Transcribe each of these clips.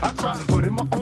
I try to put in my own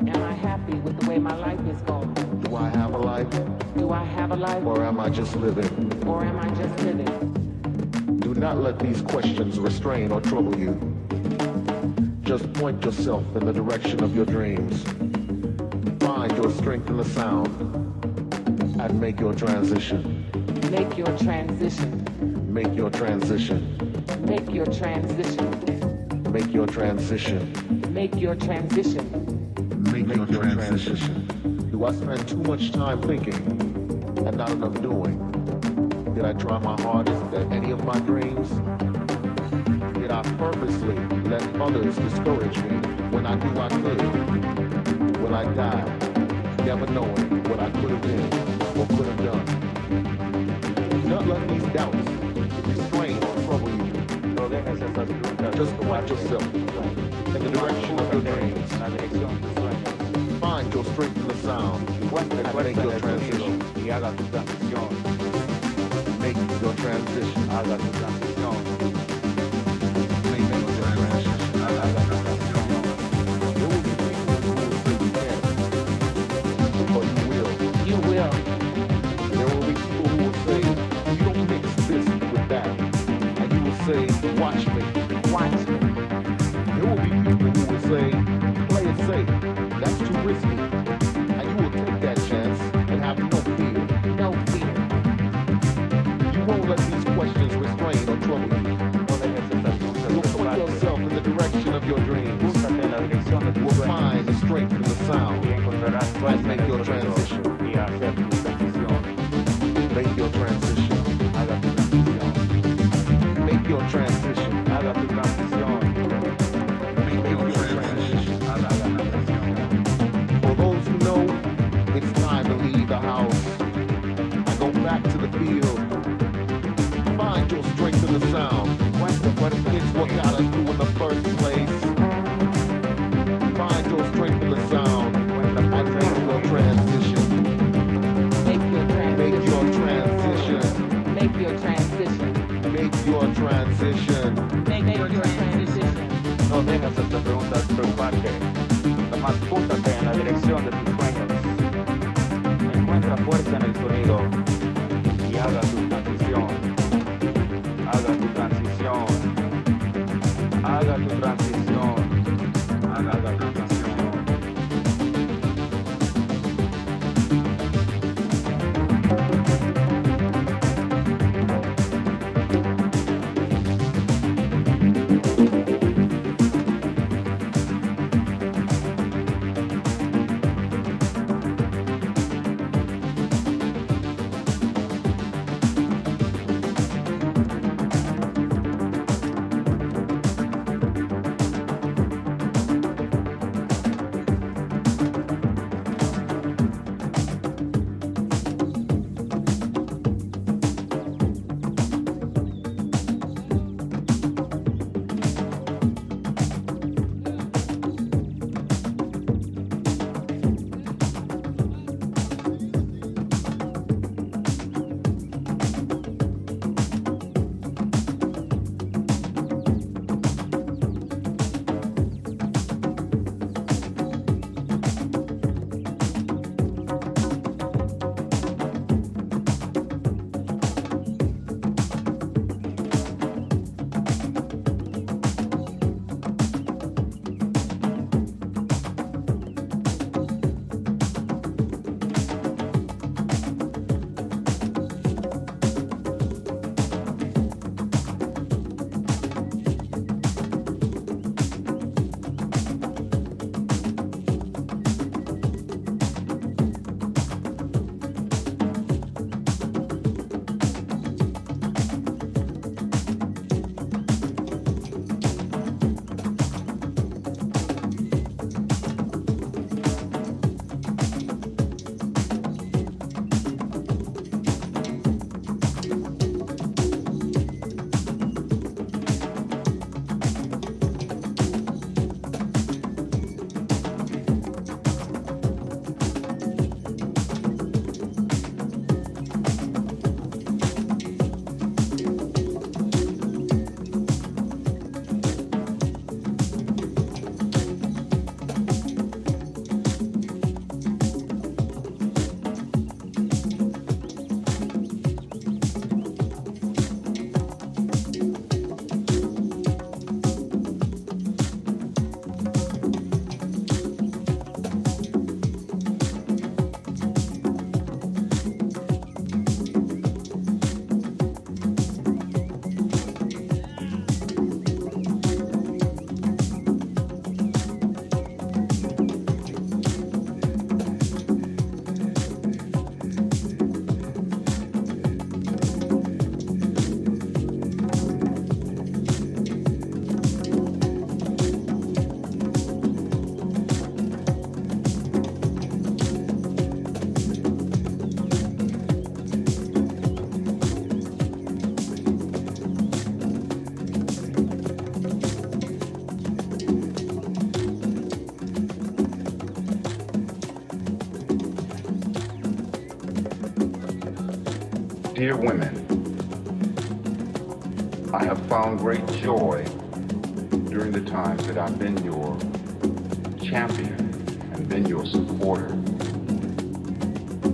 Am I happy with the way my life is going? Do I have a life Do I have a life or am I just living? or am I just living? Do not let these questions restrain or trouble you. Just point yourself in the direction of your dreams. Find your strength in the sound and make your transition. Make your transition. Make your transition. Make your transition. Make your transition. Make your transition. Make your transition. Do I spend too much time thinking and not enough doing? Did I try my hardest at any of my dreams? Did I purposely let others discourage me when I knew I could? Will I die never knowing what I could have been or could have done? Do not let these doubts restrain or trouble you. No dejes esas preguntas Just watch yourself in the direction of your dreams. Sound Encuentre and fuerza make your transition. y haga tu transición. Make your transition. Transition. Make your transition. No dejes estas preguntas preocuparte. Además, púsate en la dirección de tus sueños. Encuentra fuerza en el sonido y haga Dear women, I have found great joy during the times that I've been your champion and been your supporter.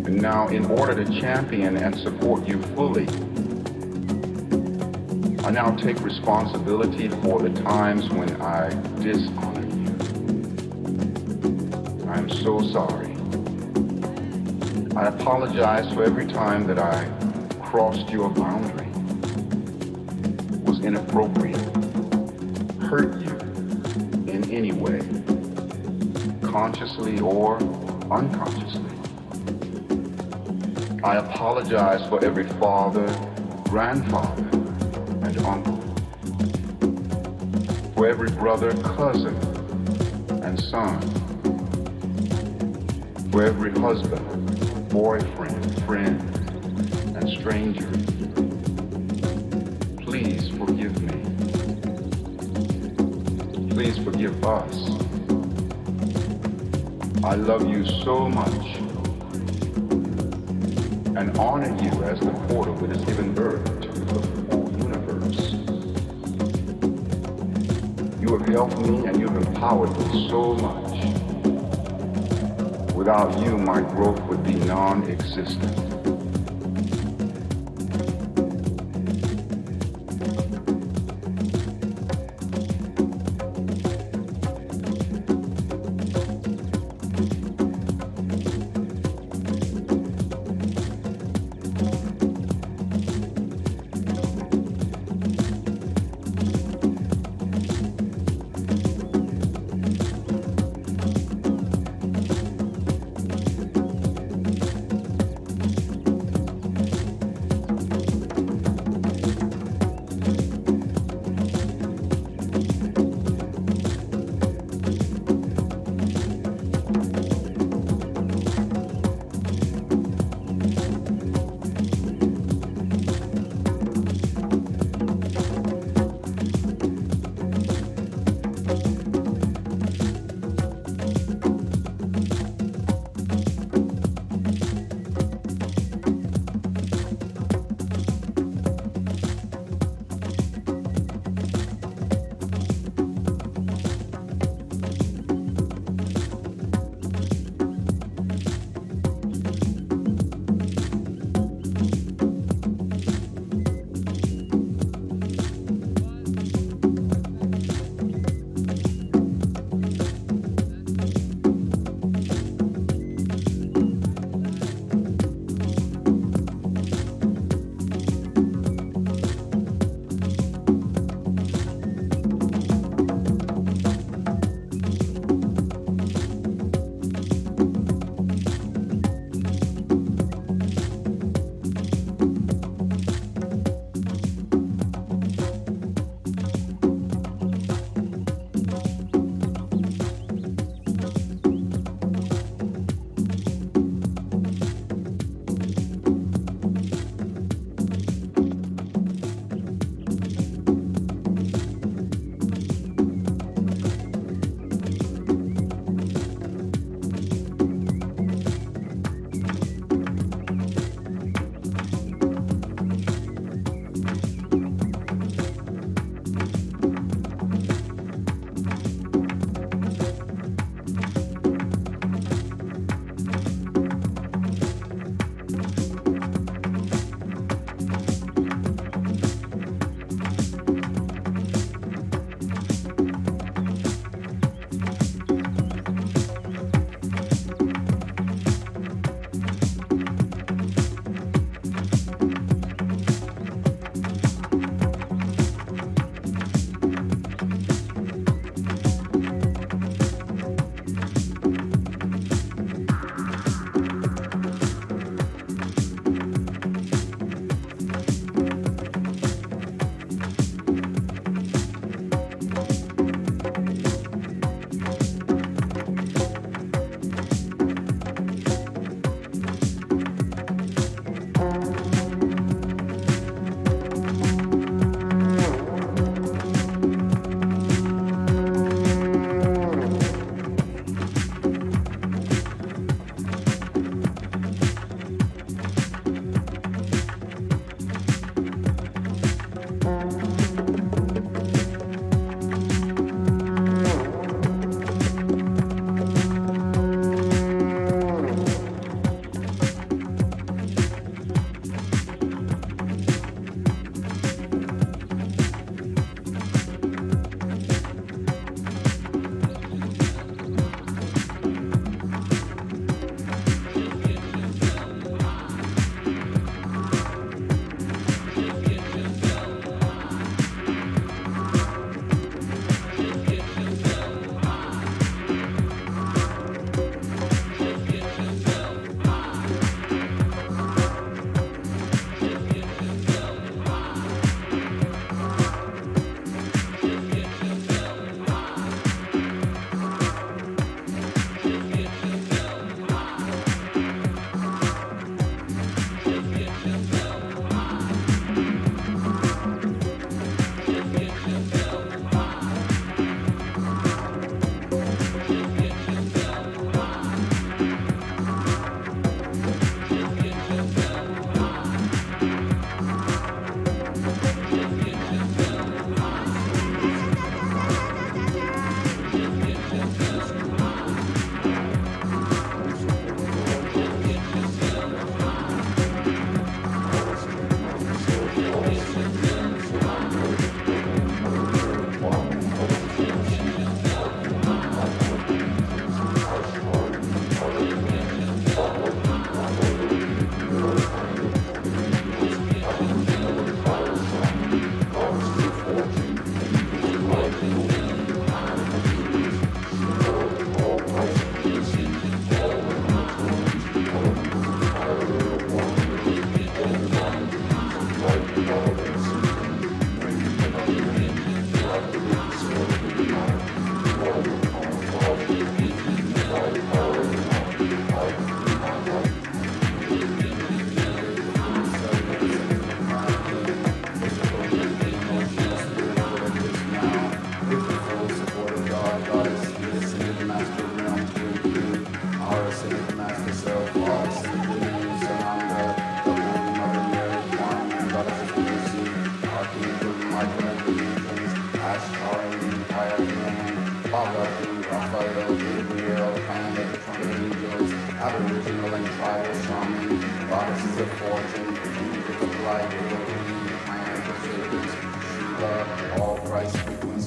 And now, in order to champion and support you fully, I now take responsibility for the times when I dishonor you. I am so sorry. I apologize for every time that I crossed your boundary, was inappropriate, hurt you in any way, consciously or unconsciously. I apologize for every father, grandfather, and uncle, for every brother, cousin, and son, for every husband, boyfriend, friend, stranger. Please forgive me. Please forgive us. I love you so much and honor you as the portal that has given birth to the whole universe. You have helped me and you have empowered me so much. Without you, my growth would be non-existent.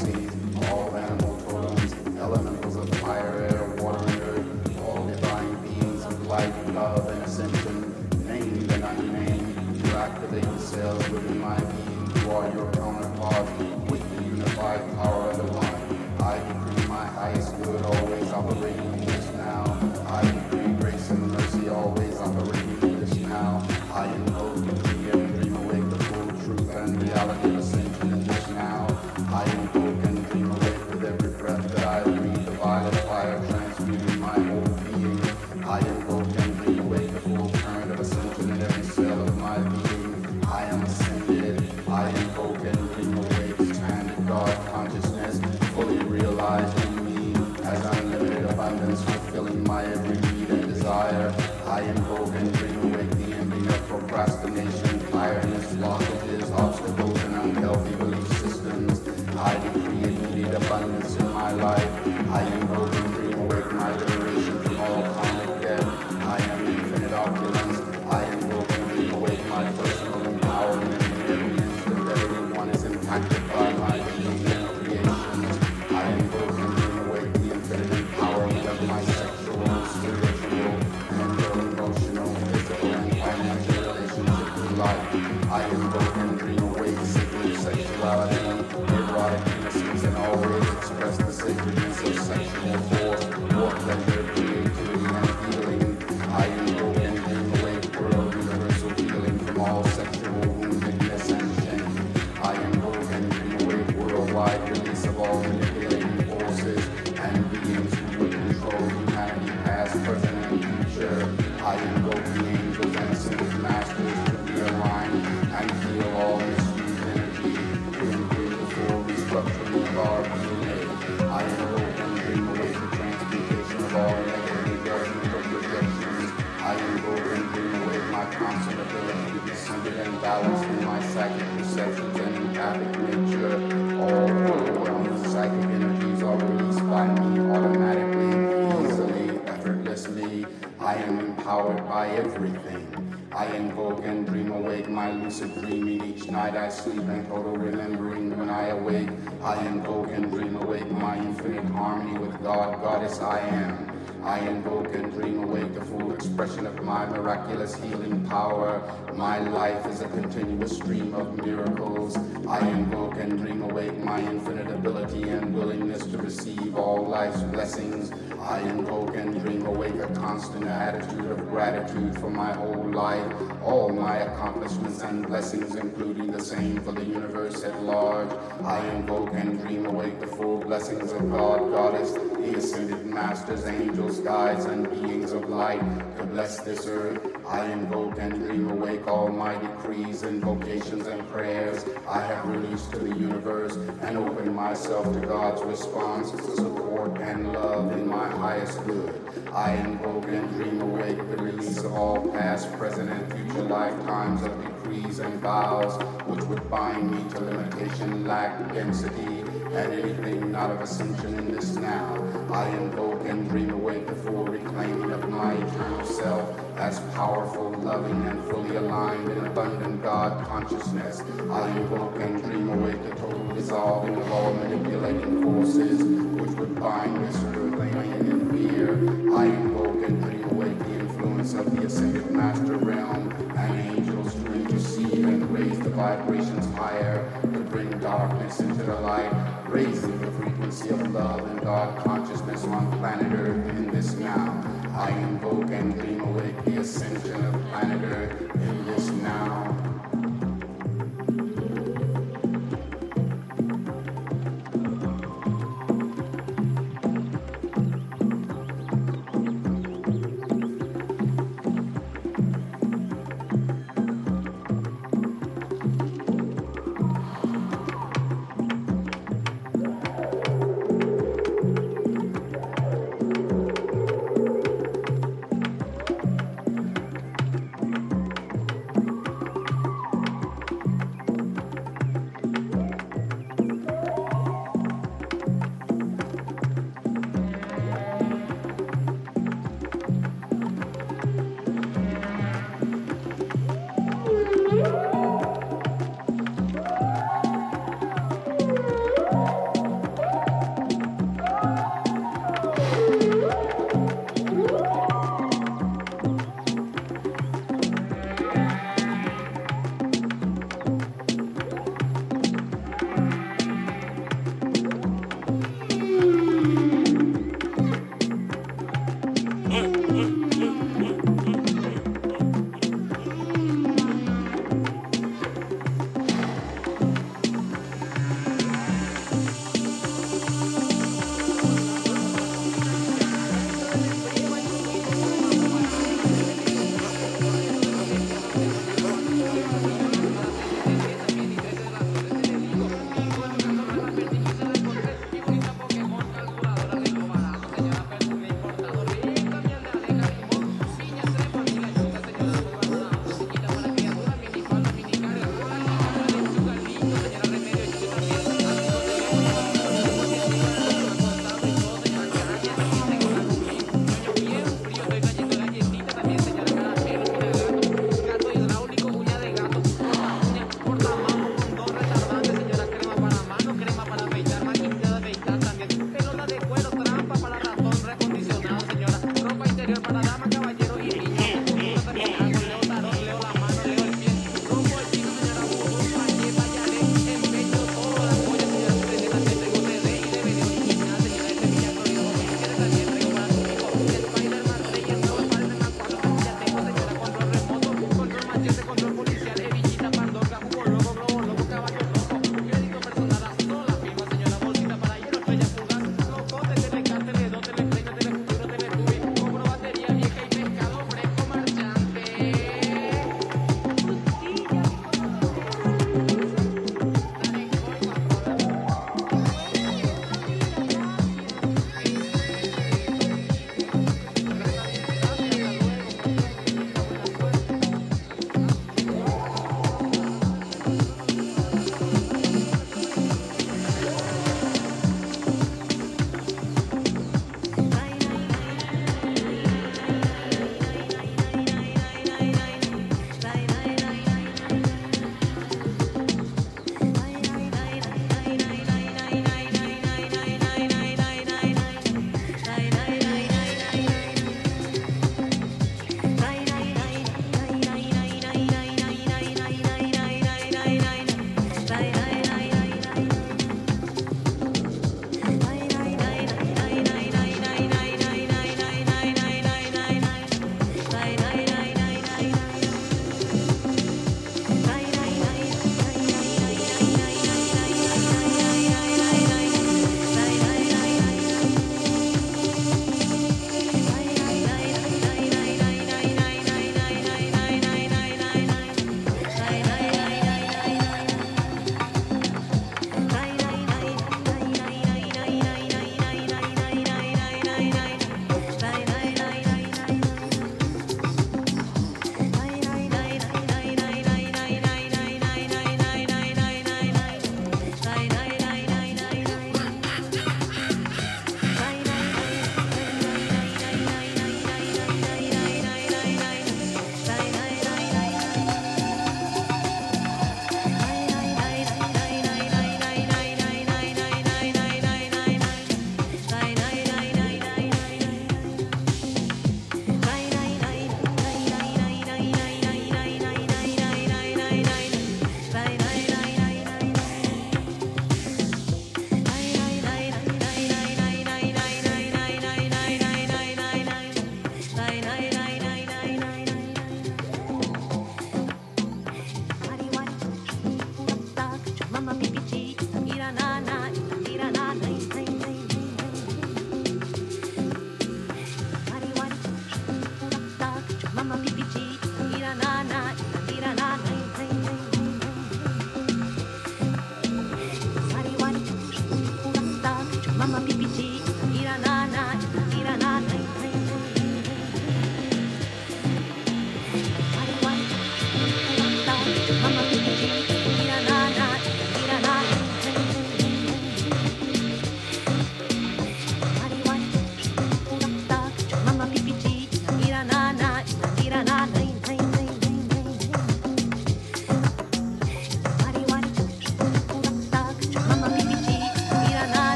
Sí. By everything. I invoke and dream awake my lucid dreaming each night I sleep and total remembering when I awake. I invoke and dream awake my infinite harmony with God, Goddess I am. I invoke and dream awake the full expression of my miraculous healing power. My life is a continuous stream of miracles. I invoke and dream awake my infinite ability and willingness to receive all life's blessings. I invoke and dream awake a constant attitude of gratitude for my whole life, all my accomplishments and blessings, including the same for the universe at large. I invoke and dream awake the full blessings of God, Goddess, the ascended masters, angels, guides, and beings of light bless this earth. I invoke and dream awake all my decrees, invocations, and prayers I have released to the universe and open myself to God's response, support, and love in my highest good. I invoke and dream awake the release of all past, present, and future lifetimes of decrees and vows which would bind me to limitation, lack, density, and anything not of ascension in this now. I invoke and dream awake the full reclaiming of my eternal self as powerful, loving, and fully aligned in abundant God consciousness. I invoke and dream awake the total dissolving of all manipulating forces which would bind this earth alien in fear. I invoke and dream awake the influence of the ascended master realm and angels and raise the vibrations higher to bring darkness into the light, raising the frequency of love and God consciousness on planet Earth in this now. I invoke and dream awake the ascension of planet Earth in this now.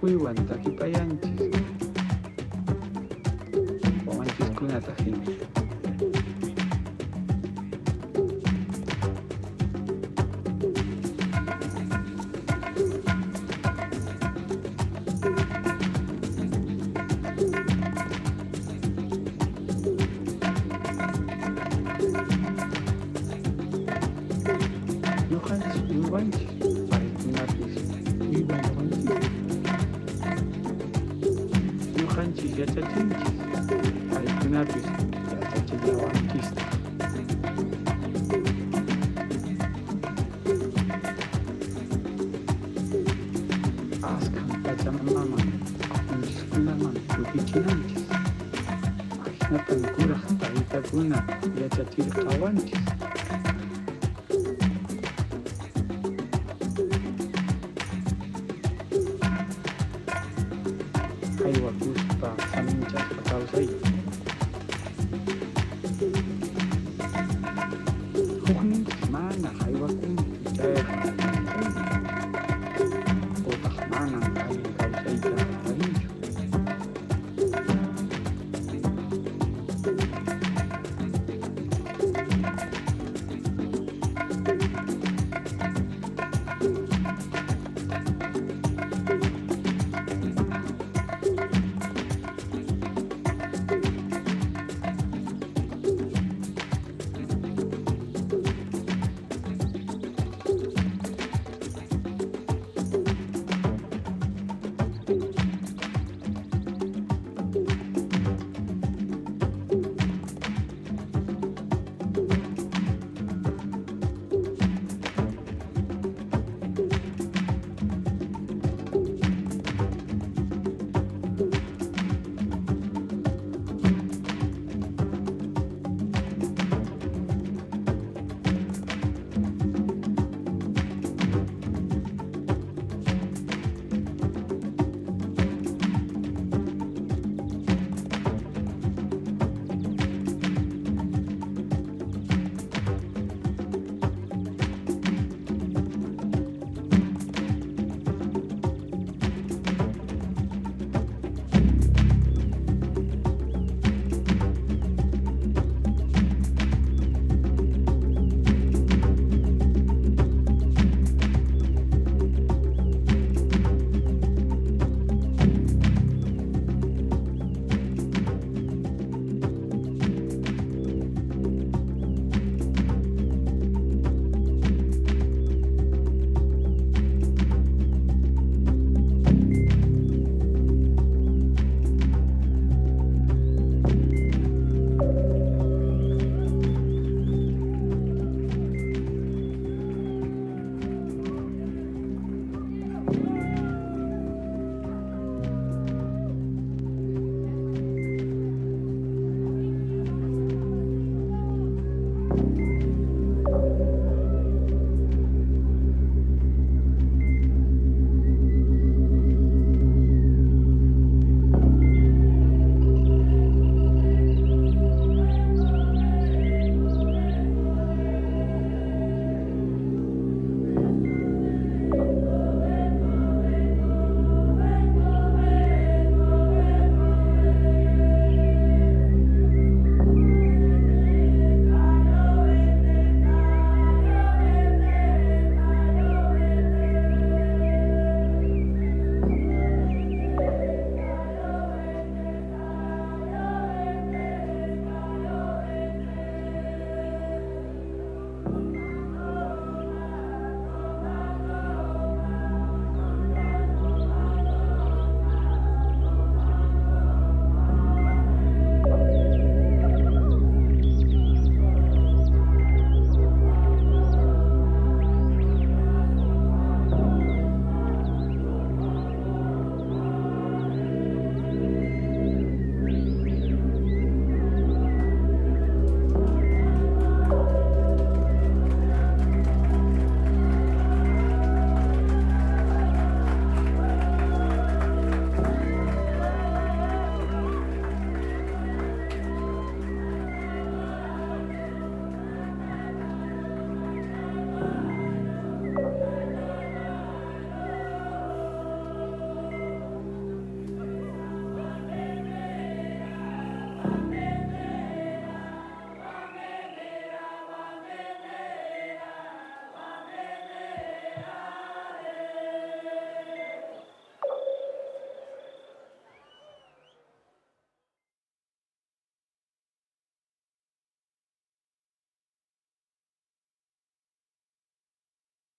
推文的 hip. на конкурах и такой на я теперь талантист.